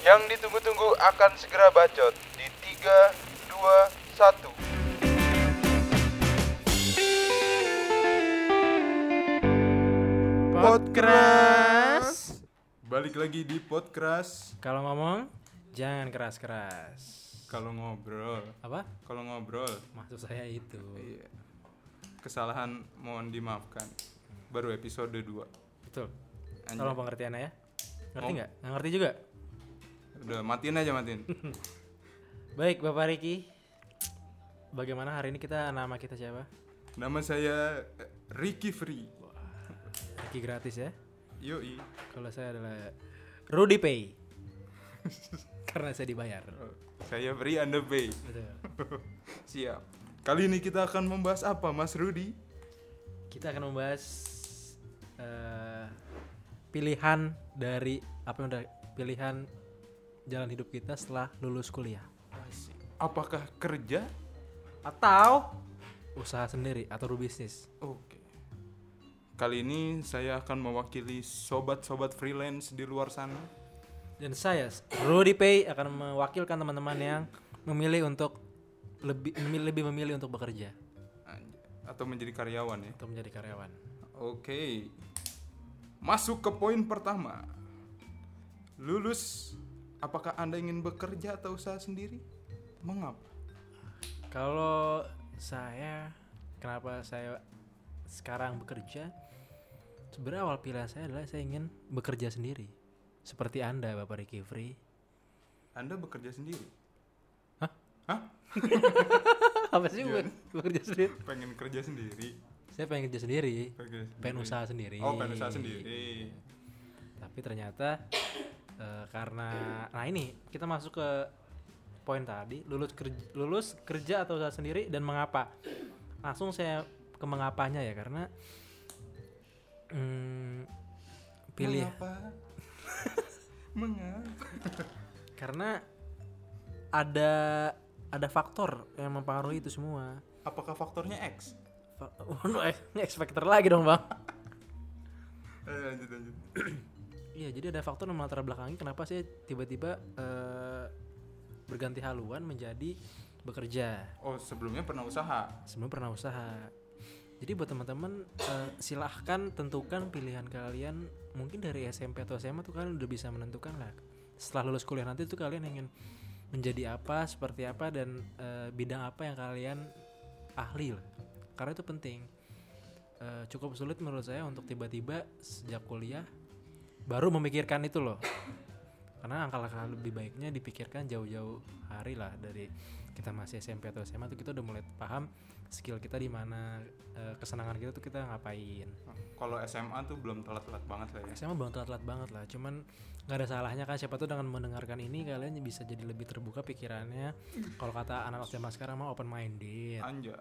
Yang ditunggu-tunggu akan segera bacot di 3, 2, 1. Podcast. Balik lagi di podcast. Kalau ngomong jangan keras-keras. Kalau ngobrol, Apa? kalau ngobrol, Maksud saya itu. iya. kesalahan mohon dimaafkan. Baru episode 2. Betul. Tolong pengertiannya ya. Ngerti nggak? Nggak ngerti juga. Udah matiin aja matiin. Baik, Bapak Riki. Bagaimana hari ini kita nama kita siapa? Nama saya eh, Ricky Free. Riki gratis ya. Yoi. Kalau saya adalah Rudy Pay. Karena saya dibayar. Saya Free Anda Pay. Betul. Siap. Kali ini kita akan membahas apa, Mas Rudi? Kita akan membahas eh, pilihan dari apa yang udah pilihan jalan hidup kita setelah lulus kuliah Apakah kerja? atau usaha sendiri atau berbisnis. Oke. Kali ini saya akan mewakili sobat-sobat freelance di luar sana. Dan saya, Rudy Pay akan mewakilkan teman-teman yang memilih untuk lebih memilih, lebih memilih untuk bekerja. Atau menjadi karyawan ya. atau menjadi karyawan. Oke. Masuk ke poin pertama. Lulus, apakah Anda ingin bekerja atau usaha sendiri? Mengapa? Kalau saya, kenapa saya sekarang bekerja? Sebenarnya awal pilihan saya adalah saya ingin bekerja sendiri. Seperti Anda, Bapak Ricky Free. Anda bekerja sendiri? Hah? Hah? Apa sih buat bekerja sendiri? Pengen kerja sendiri? Saya pengen kerja sendiri, Pengen, pengen usaha sendiri. Oh, pengen usaha sendiri. Tapi ternyata eh, karena nah ini kita masuk ke poin tadi lulus kerja, lulus kerja atau usaha sendiri dan mengapa. Langsung saya ke mengapanya ya karena hmm, pilih Mengapa? Mengapa? karena ada ada faktor yang mempengaruhi itu semua. Apakah faktornya X? Waduh, ini X factor lagi dong bang. Eh, lanjut lanjut. Iya, jadi ada faktor yang melatar belakangi kenapa saya tiba-tiba eh, berganti haluan menjadi bekerja. Oh, sebelumnya pernah usaha. Sebelum pernah usaha. Jadi buat teman-teman eh, silahkan tentukan pilihan kalian. Mungkin dari SMP atau SMA tuh kalian udah bisa menentukan lah. Setelah lulus kuliah nanti tuh kalian ingin menjadi apa, seperti apa dan eh, bidang apa yang kalian ahli lah. Karena itu penting. Eh, cukup sulit menurut saya untuk tiba-tiba sejak kuliah baru memikirkan itu loh. Karena langkah-langkah lebih baiknya dipikirkan jauh-jauh hari lah dari kita masih SMP atau SMA tuh kita udah mulai paham skill kita di mana eh, kesenangan kita tuh kita ngapain. Kalau SMA tuh belum telat-telat banget lah ya. SMA belum telat-telat banget lah, cuman nggak ada salahnya kan siapa tuh dengan mendengarkan ini kalian bisa jadi lebih terbuka pikirannya. Kalau kata anak SMA sekarang mah open minded. Anjay.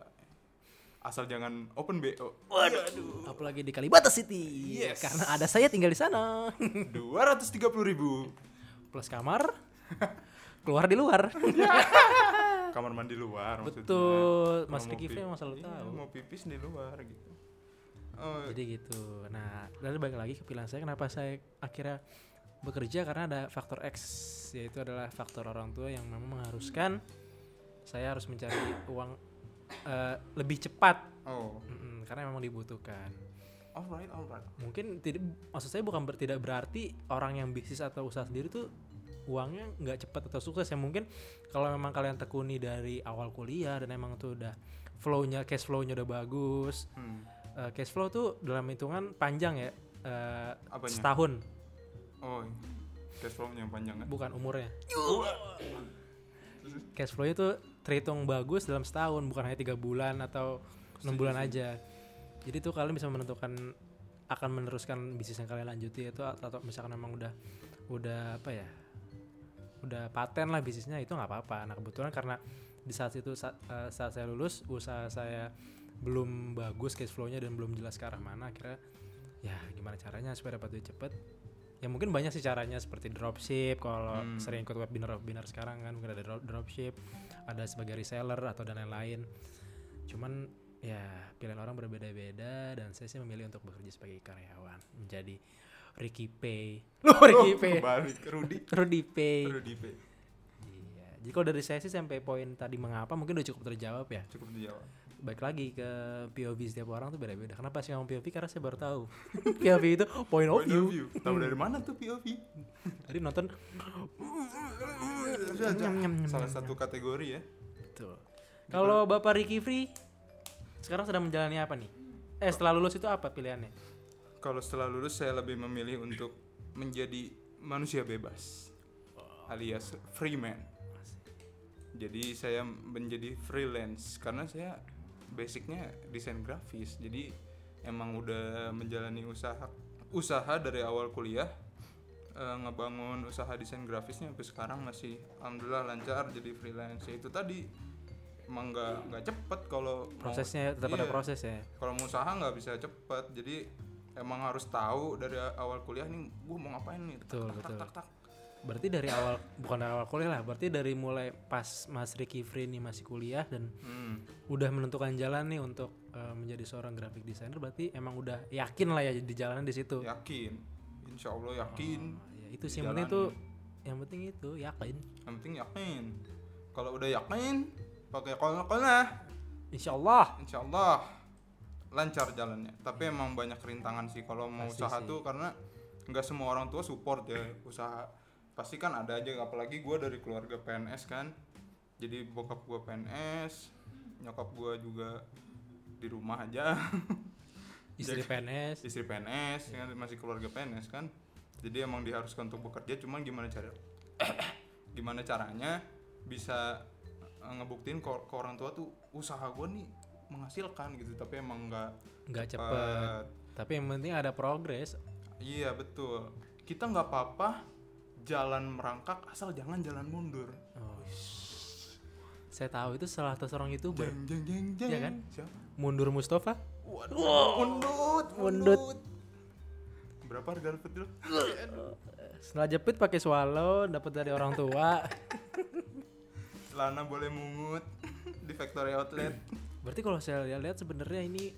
Asal jangan open BO. Apalagi di Kalibata City. Yes. Karena ada saya tinggal di sana. 230 ribu. Plus kamar. Keluar di luar. Kamar mandi luar maksudnya. Betul. Mas emang selalu iya, tahu. Mau pipis di luar gitu. Oh, Jadi gitu. Nah, lalu balik lagi ke pilihan saya kenapa saya akhirnya bekerja karena ada faktor X yaitu adalah faktor orang tua yang memang mengharuskan saya harus mencari uang eh, lebih cepat oh. Mm-mm, karena memang dibutuhkan. Alright, alright. Mungkin tidak maksud saya bukan ber- tidak berarti orang yang bisnis atau usaha sendiri tuh uangnya nggak cepat atau sukses ya mungkin kalau memang kalian tekuni dari awal kuliah dan emang tuh udah flow-nya cash flow-nya udah bagus Hmm. Eh, cash flow tuh dalam hitungan panjang ya Apanya? setahun Oh, cash flow yang panjang kan? bukan umurnya cash flow itu terhitung bagus dalam setahun bukan hanya tiga bulan atau enam bulan aja. Jadi tuh kalian bisa menentukan akan meneruskan bisnis yang kalian lanjuti itu atau misalkan memang udah udah apa ya udah paten lah bisnisnya itu nggak apa-apa. Nah kebetulan karena di saat itu saat, eh, saat saya lulus usaha saya belum bagus cash flow-nya dan belum jelas ke arah mana akhirnya ya gimana caranya supaya dapat duit cepet ya mungkin banyak sih caranya seperti dropship. Kalau Hmm. sering ikut webinar webinar sekarang kan mungkin ada drop, dropship ada sebagai reseller atau dan lain-lain. Cuman ya pilihan orang berbeda-beda dan saya sih memilih untuk bekerja sebagai karyawan menjadi Ricky Pay Loh, Ricky Oh, Pay Rudy Rudy Pay Rudy P iya jadi kalau dari saya sih sampai poin tadi mengapa mungkin udah cukup terjawab ya. Cukup dijawab baik lagi ke POV setiap orang tuh beda-beda kenapa sih ngomong POV karena saya baru tahu POV itu point of view. Tahu dari mana tuh POV? tadi nonton Salah satu kategori ya. Betul. Kalau Bapak Ricky Free sekarang sedang menjalani apa nih? Eh setelah lulus itu apa pilihannya? Kalau setelah lulus saya lebih memilih untuk menjadi manusia bebas alias free man. Jadi saya menjadi freelance karena saya basicnya desain grafis. Jadi emang udah menjalani usaha usaha dari awal kuliah eh, ngebangun usaha desain grafisnya sampai sekarang masih alhamdulillah lancar jadi freelance. Ya, itu tadi emang nggak nggak cepet kalau mau- Prosesnya tetap ada Iya. proses ya. kalau mau usaha nggak bisa cepet jadi emang harus tahu dari awal kuliah nih gue mau ngapain nih Betul, tak, betul. tak, tak, tak. Berarti dari awal bukan dari awal kuliah lah, berarti dari mulai pas Mas Ricky Free ini masih kuliah dan Hmm, udah menentukan jalan nih untuk eh, menjadi seorang graphic designer berarti emang udah yakin lah ya di jalan di situ. yakin. Insya Allah yakin. Oh, ya, itu sih yang penting tuh yang penting itu yakin. yang penting yakin. Kalau udah yakin pakai kolah Insya Allah. insya Allah. Lancar jalannya. Tapi emang banyak rintangan sih kalau mau Pasti usaha sih. tuh karena nggak semua orang tua support ya usaha pasti kan ada aja apalagi gue dari keluarga PNS kan jadi bokap gue PNS nyokap gue juga di rumah aja Istri PNS. istri PNS kan masih keluarga PNS kan jadi emang diharuskan untuk bekerja cuman gimana cara gimana caranya bisa eh, ngebuktiin ke, ke orang tua tuh usaha gue nih menghasilkan gitu tapi emang nggak nggak cepet. cepet Tapi yang penting ada progres. iya betul kita nggak apa-apa jalan merangkak asal jangan jalan mundur Oh. Saya tahu itu salah satu seorang youtuber jeng jeng jeng jeng Iya kan? siapa mundur Mustafa. waduh mundut mundut. berapa harga dapat dulu Setelah jepit pakai swallow dapat dari orang tua. celana boleh mungut di factory outlet Berarti kalau saya lihat sebenarnya ini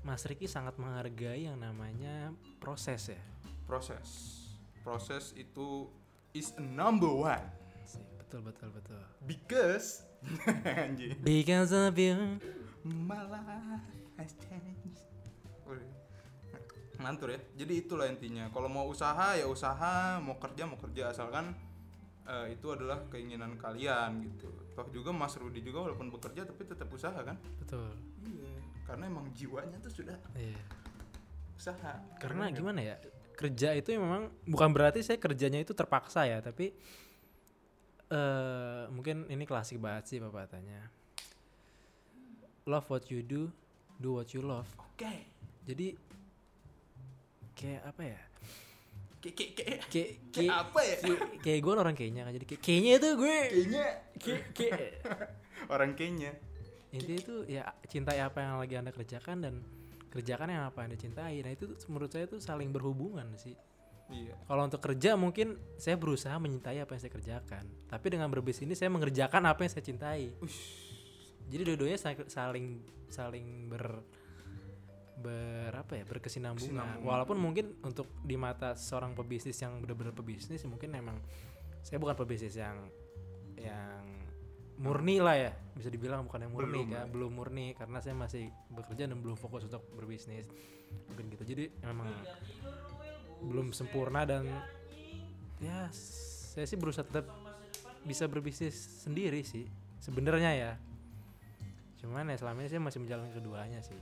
Mas Riki sangat menghargai yang namanya proses ya. proses proses itu is a number one Betul betul betul. because anjing Because of you. my life has changed mantur ya jadi itulah intinya kalau mau usaha ya usaha mau kerja mau kerja asalkan eh, itu adalah keinginan kalian gitu toh juga Mas Rudi juga walaupun bekerja tapi tetap usaha kan Betul. iya karena emang jiwanya tuh sudah Iya. usaha Karena Keren ya? gimana ya? Kerja itu memang bukan berarti saya kerjanya itu terpaksa ya, tapi eh mungkin ini klasik banget sih bapak tanya. Love what you do, do what you love. oke Jadi kayak apa ya? kayak kayak kayak apa ya kayak, kayak gue orang kayaknya kan jadi kayak kayaknya itu gue kayaknya kayak, kayak orang kayaknya intinya itu ya cintai apa yang lagi anda kerjakan dan kerjakan yang apa yang anda cintai nah itu menurut saya tuh saling berhubungan sih. Iya. Kalau untuk kerja mungkin saya berusaha menyintai apa yang saya kerjakan. Tapi dengan berbisnis ini saya mengerjakan apa yang saya cintai. Jadi dua-duanya sa- saling saling ber ber apa ya? Berkesinambungan. Kesinambungan. walaupun mungkin untuk di mata seorang pebisnis yang benar-benar pebisnis mungkin emang saya bukan pebisnis yang yang murni lah ya bisa dibilang bukan yang murni Belum kan lah. belum murni karena saya masih bekerja dan belum fokus untuk berbisnis. Mungkin gitu. Jadi emang belum sempurna dan ya saya sih berusaha tetap bisa berbisnis sendiri sih sebenarnya ya. Cuman ya selama ini saya masih menjalani keduanya sih.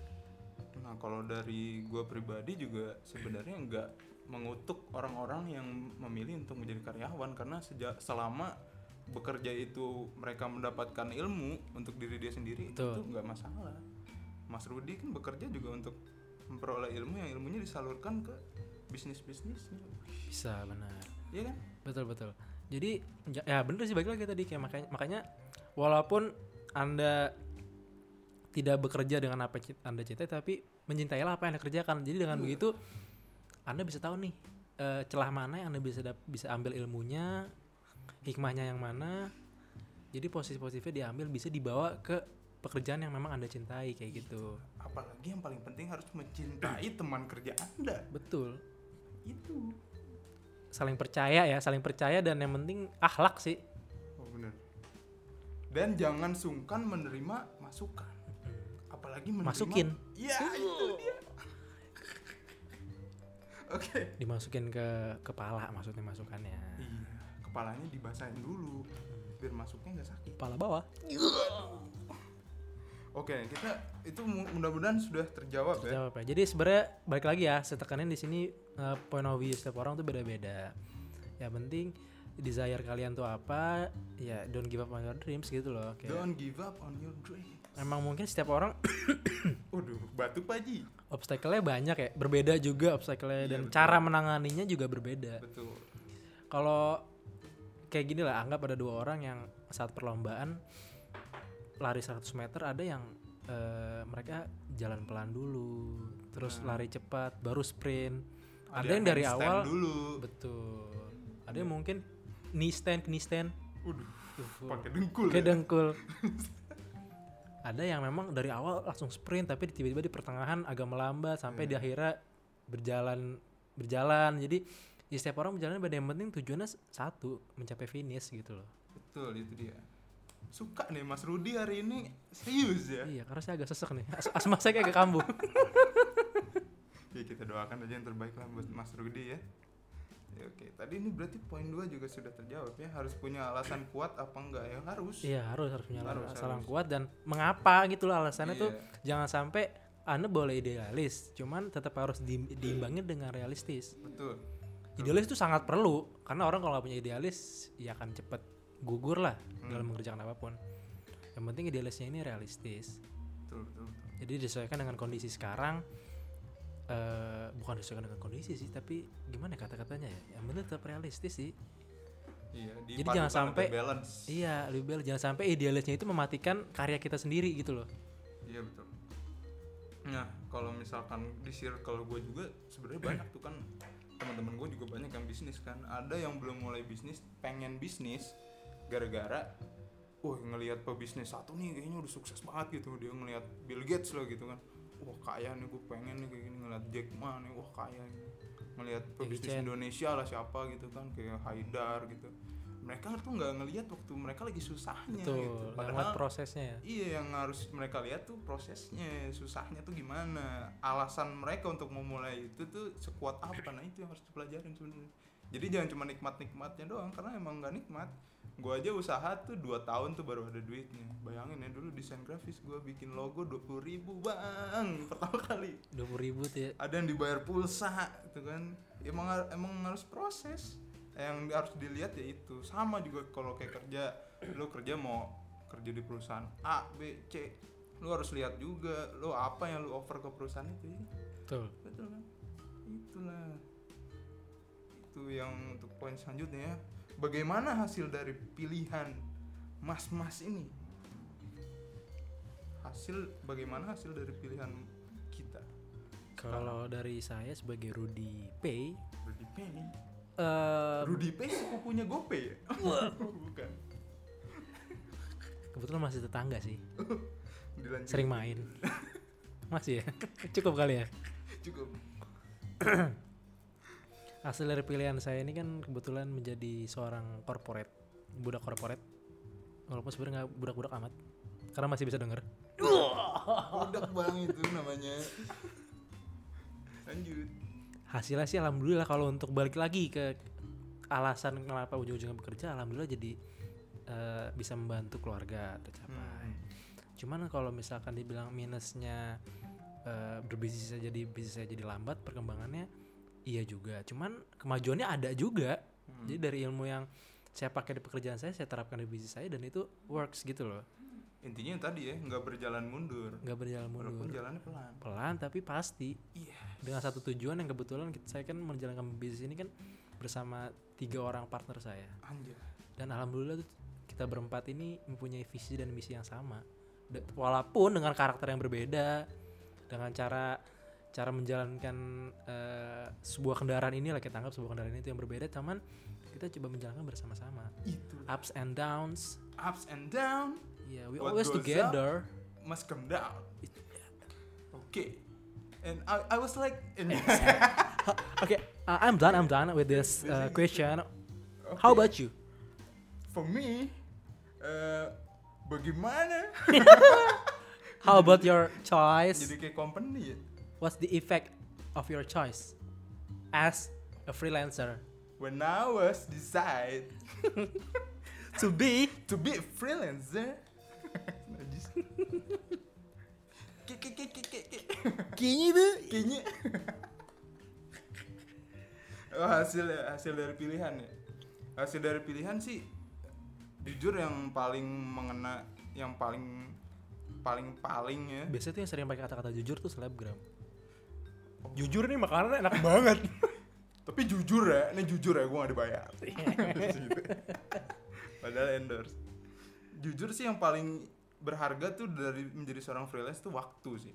Nah kalau dari gue pribadi juga sebenarnya nggak mengutuk orang-orang yang memilih untuk menjadi karyawan karena sejak selama bekerja itu mereka mendapatkan ilmu untuk diri dia sendiri Betul. itu nggak masalah. Mas Rudi kan bekerja juga untuk memperoleh ilmu yang ilmunya disalurkan ke bisnis bisnisnya, bisa benar iya kan? betul betul jadi ja- ya bener sih balik lagi tadi kayak makanya makanya walaupun anda tidak bekerja dengan apa anda cintai tapi mencintailah apa yang anda kerjakan jadi dengan begitu anda bisa tahu nih eh, celah mana yang anda bisa bisa ambil ilmunya hikmahnya yang mana jadi positif positifnya diambil bisa dibawa ke pekerjaan yang memang anda cintai kayak gitu. Apalagi yang paling penting harus mencintai teman kerja anda. betul. Itu. Saling percaya ya saling percaya dan yang penting akhlak sih. Oh bener. Dan jangan sungkan menerima masukan. Apalagi menerima Masukin. iya itu dia. Oke. Dimasukin ke kepala maksudnya masukannya. Iya kepalanya dibasahin dulu biar masuknya nggak sakit kepala bawah oke kita itu mu- mudah-mudahan sudah terjawab ya Jawab ya. Jadi sebenarnya balik lagi ya, saya tekanin di sini eh, point of view setiap orang tuh beda-beda. Ya penting desire kalian tuh apa, ya don't give up on your dreams gitu loh. Kayak don't give up on your dream emang mungkin setiap orang waduh batuk pak Ji obstacle-nya banyak ya, berbeda juga obstacle-nya Iya, dan betul. cara menanganinya juga berbeda. betul Kalau kayak gini lah, anggap ada dua orang yang saat perlombaan lari 100 meter ada yang eh, mereka jalan pelan dulu, terus Nah. lari cepat, baru sprint. Ada, yang dari awal dulu betul. Ada yang mungkin knee stand, knee stand, pakai dengkul kayak ya. dengkul. ada yang memang dari awal langsung sprint tapi tiba-tiba di pertengahan agak melambat sampai Iya. di akhirnya berjalan berjalan. Jadi ya setiap orang berjalan pada yang penting tujuannya satu, mencapai finish gitu loh. betul itu dia suka nih Mas Rudi hari ini serius ya Iya, karena saya agak sesek nih. As asma saya kayak agak kambuh. ya kita doakan aja yang terbaik lah buat Mas Rudi ya Ya, oke tadi ini berarti poin 2 juga sudah terjawab ya harus punya alasan kuat apa enggak ya harus iya, harus harus punya Harus, alasan harus. kuat dan mengapa gitu loh alasannya tuh Iya, jangan sampai anda boleh idealis, cuman tetap harus di, diimbangi dengan realistis. betul Idealis itu sangat perlu karena orang kalau nggak punya idealis ya akan cepet gugur lah Hmm. dalam mengerjakan apa pun. Yang penting idealisnya ini realistis. betul betul, betul. Jadi disesuaikan dengan kondisi sekarang. eh bukan disesuaikan dengan kondisi sih, tapi gimana ya kata-katanya ya? Yang penting tetap realistis sih. iya Jadi jangan sampai- balance Iya, lebih baik jangan sampai idealisnya itu mematikan karya kita sendiri gitu loh. Iya betul. Nah kalau misalkan di circle gue juga sebenarnya banyak tuh kan teman-teman gue juga banyak yang bisnis kan. Ada yang belum mulai bisnis, pengen bisnis gara-gara, wah ngelihat pebisnis satu nih kayaknya udah sukses banget gitu. Dia ngelihat Bill Gates lah gitu kan. Wah kaya nih gue pengen nih kayak gini ngeliat Jack Ma nih, wah kaya nih. Ngelihat pebisnis. Indonesia lah siapa gitu kan kayak Haidar gitu. Mereka tuh nggak ngelihat waktu mereka lagi susahnya Betul, gitu. ngeliat prosesnya ya. Iya yang harus mereka lihat tuh prosesnya, susahnya tuh gimana, alasan mereka untuk memulai itu tuh sekuat apa, nah itu yang harus dipelajarin sebenarnya. Jadi jangan cuma nikmat-nikmatnya doang, karena emang nggak nikmat. Gua aja usaha tuh 2 tahun tuh baru ada duitnya. Bayangin ya dulu desain grafis gua bikin logo 20 ribu bang pertama kali. Dua puluh ribu tuh ya. Ada yang dibayar pulsa, gitu kan. Emang emang harus proses. Yang harus dilihat ya itu. Sama juga kalau kayak kerja, lu kerja mau kerja di perusahaan A, B, C, lu harus lihat juga lu apa yang lu offer ke perusahaan itu ya. Betul. Betul kan? Itulah. Itu yang untuk poin selanjutnya ya. Bagaimana hasil dari pilihan mas-mas ini? Hasil bagaimana hasil dari pilihan kita? Kalau dari saya sebagai Rudy Pay, Rudy Pay. Eh Rudy Pay sepupunya Gopay ya? Bukan. kebetulan masih tetangga sih, Dilanjut. sering main. Masih ya, cukup kali ya. Cukup. Hasil dari pilihan saya ini kan kebetulan menjadi seorang corporate, budak corporate. Walaupun sebenarnya nggak budak-budak amat, karena masih bisa denger. Udah bang itu namanya. Lanjut. Hasilnya sih alhamdulillah kalau untuk balik lagi ke alasan kenapa ujung-ujungnya bekerja, alhamdulillah jadi eh, bisa membantu keluarga tercapai. Hmm. Cuman kalau misalkan dibilang minusnya eh, berbisnis jadi bisnis saya jadi lambat perkembangannya, iya juga. Cuman kemajuannya ada juga. Hmm. Jadi dari ilmu yang saya pakai di pekerjaan saya, saya terapkan di bisnis saya dan itu works gitu loh. Intinya yang tadi ya, nggak berjalan mundur. Nggak berjalan Walaupun mundur. jalannya pelan. Pelan tapi pasti. Iya. Dengan satu tujuan yang kebetulan saya kan menjalankan bisnis ini kan bersama tiga orang partner saya. Anjay. Dan alhamdulillah kita berempat ini mempunyai visi dan misi yang sama. Walaupun dengan karakter yang berbeda, dengan cara cara menjalankan eh, sebuah kendaraan ini lah kita anggap sebuah kendaraan itu yang berbeda, cuman kita coba menjalankan bersama-sama. Itu Ups and downs, ups and down yeah, we What always goes up? together. must come down. okay. And I, I was like, okay, Uh, I'm done. I'm done with this uh, question. Oke. How about you? For me, eh, bagaimana? How about your choice? Jadi kayak company ya. What's the effect of your choice as a freelancer? When I was decide To be to be a freelancer. Najis. Ki- ki- ki- ki- ki- ki. kayaknya itu Kayaknya. Oh, hasil hasil dari pilihan ya. Hasil dari pilihan sih jujur yang paling mengena yang paling paling paling ya. biasanya tuh yang sering pakai kata-kata jujur tuh selebgram. Jujur nih makanan enak banget. Tapi jujur ya, ini jujur ya gue gak dibayar. Padahal endorse. Jujur sih yang paling berharga tuh dari menjadi seorang freelance tuh waktu sih.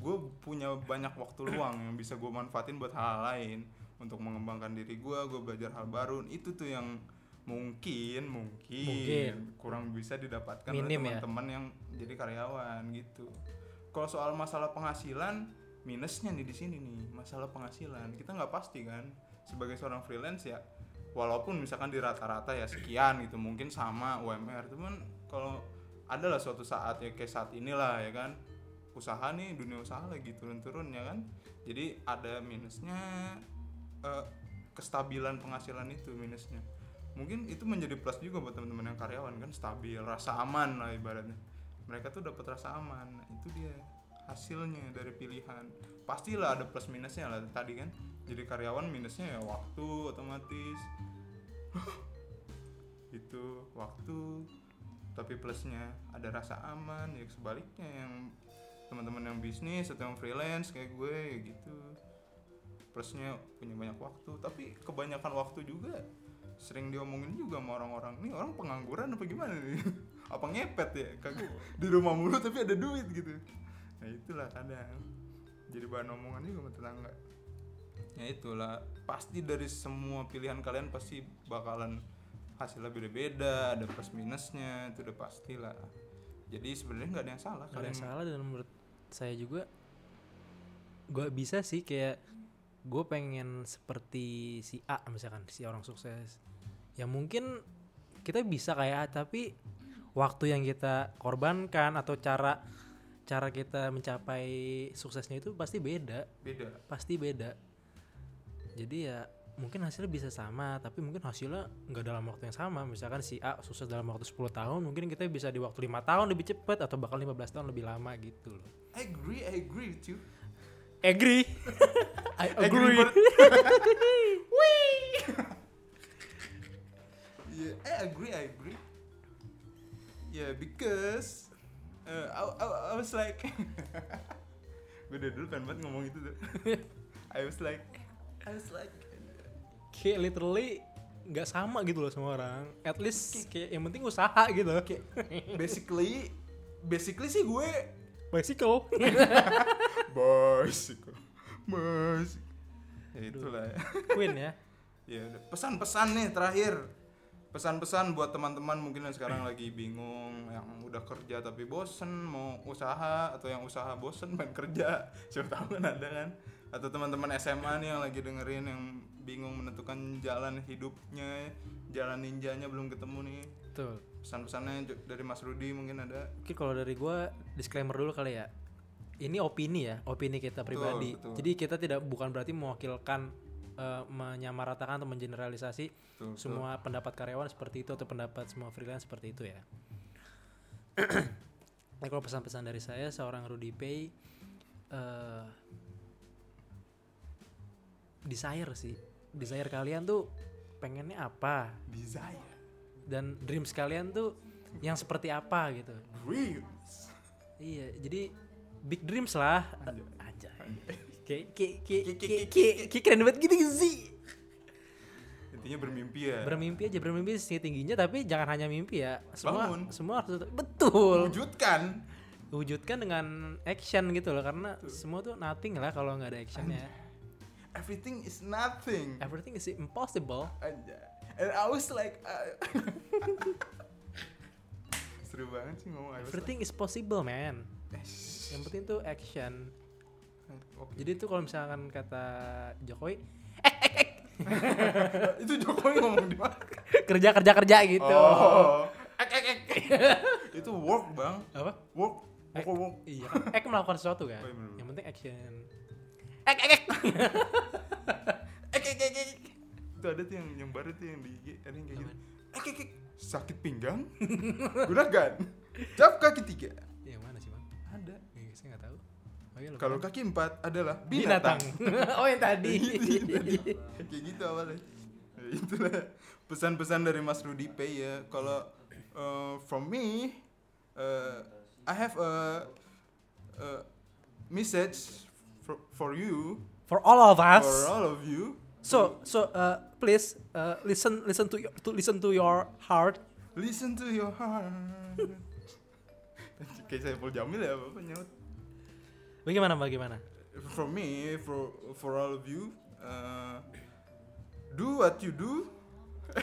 Gue punya banyak waktu luang yang bisa gue manfaatin buat hal lain untuk mengembangkan diri gue, gue belajar hal baru. Itu tuh yang mungkin mungkin, Mungkin. kurang bisa didapatkan Minim oleh ya. teman-teman yang jadi karyawan gitu. Kalau soal masalah penghasilan, minusnya nih di sini nih masalah penghasilan kita nggak pasti kan sebagai seorang freelance ya walaupun misalkan di rata-rata ya sekian gitu mungkin sama UMR cuman kalau ada lah suatu saat ya kayak saat inilah ya kan? Usaha nih dunia usaha lagi turun-turun ya kan? Jadi ada minusnya eh, kestabilan penghasilan itu minusnya. Mungkin itu menjadi plus juga buat teman-teman yang karyawan kan? Stabil rasa aman lah ibaratnya. Mereka tuh dapat rasa aman Nah, itu dia hasilnya dari pilihan. Pastilah ada plus minusnya lah tadi kan? Jadi karyawan minusnya ya waktu otomatis. Itu waktu tapi plusnya ada rasa aman ya sebaliknya yang teman-teman yang bisnis atau yang freelance kayak gue ya gitu. Plusnya punya banyak waktu tapi kebanyakan waktu juga sering diomongin juga sama orang-orang. Nih orang pengangguran apa gimana nih? Apa ngepet ya? Kagak di rumah mulu tapi ada duit gitu. Nah itulah kadang. Jadi bahan omongan juga sama tetangga. Ya itulah pasti dari semua pilihan kalian pasti bakalan hasilnya beda-beda ada plus minusnya itu udah pastilah jadi sebenarnya nggak ada yang salah Gak ada yang salah dan menurut saya juga gue bisa sih kayak gue pengen seperti si A misalkan si orang sukses. Ya mungkin kita bisa kayak A tapi waktu yang kita korbankan atau cara cara kita mencapai suksesnya itu pasti beda. Beda. Pasti beda. Jadi ya mungkin hasilnya bisa sama tapi mungkin hasilnya nggak dalam waktu yang sama misalkan si A sukses dalam waktu 10 tahun mungkin kita bisa di waktu lima tahun lebih cepat atau bakal 15 tahun lebih lama gitu loh I agree I agree with you agree I agree bird. yeah, I agree, I agree. Yeah, because uh, I, I, I was like, gue dari dulu pengen banget ngomong itu tuh. I was like, I was like, kayak literally nggak sama gitu loh semua orang at least kayak yang penting usaha gitu kayak basically, basically sih gue bicycle bicycle, bicycle. Ya itulah ya. queen ya Ya udah. pesan-pesan nih terakhir. Pesan-pesan buat teman-teman mungkin yang sekarang lagi bingung, yang udah kerja tapi bosen mau usaha atau yang usaha bosen pengen kerja. Siapa tahu kan ada kan. Atau teman-teman SMA nih yang lagi dengerin yang bingung menentukan jalan hidupnya, jalan ninjanya belum ketemu nih. betul Pesan-pesannya dari Mas Rudi mungkin ada. Oke kalau dari gua disclaimer dulu kali ya. Ini opini ya, opini kita Betul, pribadi. betul. Jadi kita tidak bukan berarti mewakilkan eh, menyamaratakan atau mengeneralisasi semua pendapat karyawan seperti itu atau pendapat semua freelance seperti itu ya. Nah, kalau pesan-pesan dari saya seorang Rudy Pay eh desire sih. Desire kalian tuh pengennya apa desire, dan dreams kalian tuh yang seperti apa gitu. dreams. Iya, jadi big dreams lah. Anjay. Aja. Kayak kayak kayak kayak- kayak kayak keren banget gitu sih. Intinya bermimpi ya. Bermimpi aja, bermimpi setinggi tingginya tapi jangan hanya mimpi ya. Semua Bangun. semua harus betul. Wujudkan. Wujudkan dengan action gitu loh karena semua tuh nothing lah kalau nggak ada actionnya. Everything is nothing. Everything is impossible. Anjay. And I was like uh, Seru banget sih ngomong Everything is possible, man. like, Yang penting tuh action. Oke. Jadi tuh kalau misalkan kata Jokowi, eh, eh, eh, itu Jokowi ngomong di mana? Kerja kerja kerja gitu. Oh. Ek ek ek. Itu work bang. Apa? Work. Work work. Iya kan? Ek melakukan sesuatu kan? Oh, iya, yang penting action ek ek ek. Ek ek ek ek. Itu ada tuh yang yang baru tuh yang di IG ada yang kayak gitu. Ek ek ek. Sakit pinggang. Gunakan cap kaki tiga. Yang mana sih bang? Ada. Eh, saya nggak tahu. Oh, iya, kalau kaki empat adalah binatang. binatang, oh yang tadi. Kayak gitu awalnya. Ya, itulah pesan-pesan dari Mas Rudi P ya. Kalau uh, from me uh, I have a, a message for, for you. For all of us. For all of you. So so uh, please uh, listen listen to your, to listen to your heart. Listen to your heart. Kayak saya Paul Jamil ya apa nyaut bagaimana bagaimana? From me for for all of you uh, do what you do.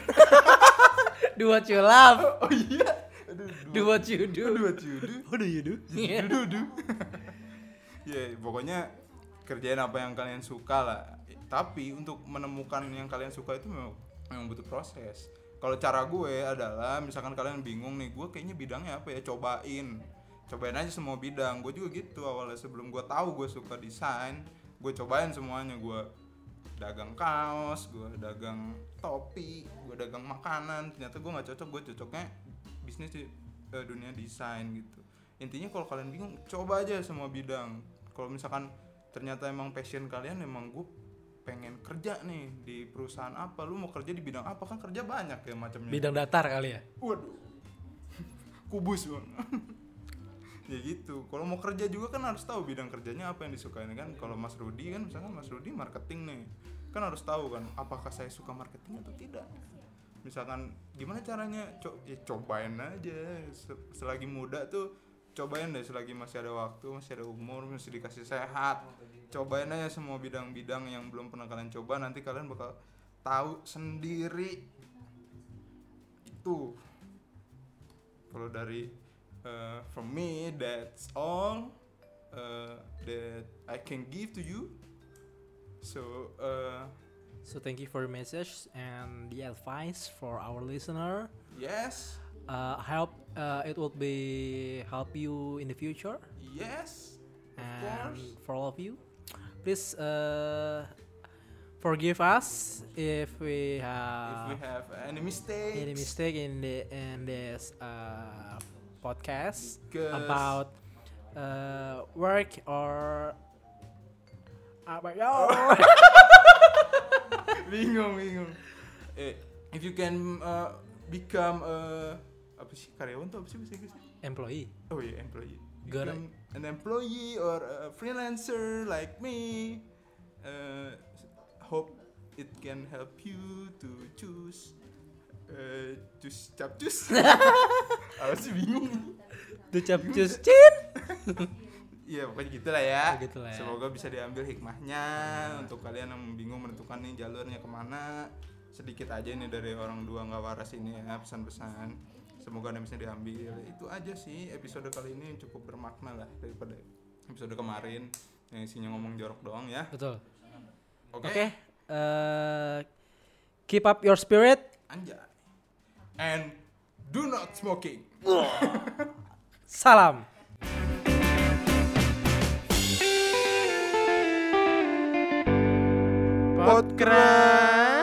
Do what you love. Oh iya. Aduh, do what you do do. what you do. What do you do? Do do do. Ya pokoknya kerjain apa yang kalian suka lah. Tapi untuk menemukan yang kalian suka itu memang, butuh proses. Kalau cara gue adalah misalkan kalian bingung nih gue kayaknya bidangnya apa ya? Cobain. Cobain aja semua bidang. Gue juga gitu awalnya. Sebelum gue tahu gue suka desain gue cobain semuanya. Gue dagang kaos gue dagang topi gue dagang makanan. Ternyata gue nggak cocok. Gue cocoknya bisnis di eh, dunia desain gitu. Intinya kalau kalian bingung coba aja semua bidang. Kalau misalkan ternyata emang passion kalian emang gue pengen kerja nih di perusahaan apa lu mau kerja di bidang apa? Kan kerja banyak ya macamnya. Bidang datar kali ya? Waduh. Kubus bang. Ya gitu. Kalau mau kerja juga kan harus tahu bidang kerjanya apa yang disukain. Kan kalau Mas Rudi kan misalkan Mas Rudi marketing nih. Kan harus tahu kan apakah saya suka marketing atau tidak. Misalkan gimana caranya? Co ya cobain aja. Se- selagi muda tuh cobain deh selagi masih ada waktu masih ada umur masih dikasih sehat. Cobain aja semua bidang-bidang yang belum pernah kalian coba nanti kalian bakal tahu sendiri. Itu. Kalau dari uh, from me that's all uh, that I can give to you. So uh, so thank you for your message and the advice for our listener. yes uh, hope uh, it will be help you in the future. Yes of and course. for all of you. Please uh, forgive us if we if have, we have any mistakes. any mistake in the in this uh, podcast Because- about uh, work or apa ya bingung bingung. Eh if you can uh, become a apa sih karyawan tuh apa sih bahasa Inggrisnya employee oh iya employee become an employee or a freelancer like me uh, hope it can help you to choose uh, choose capcus apa sih bingung tuh capcus cin Iya pokoknya gitu lah ya. Ya, gitu lah ya. Semoga bisa diambil hikmahnya untuk kalian yang bingung menentukan nih jalurnya ke mana. Sedikit aja nih dari orang dua nggak waras ini ya pesan-pesan. Semoga yang bisa diambil. Itu aja sih episode kali ini cukup bermakna lah daripada episode kemarin yang isinya ngomong jorok doang ya. betul Oke. oke uh, keep up your spirit Anjay. And do not smoking. salam Podcast.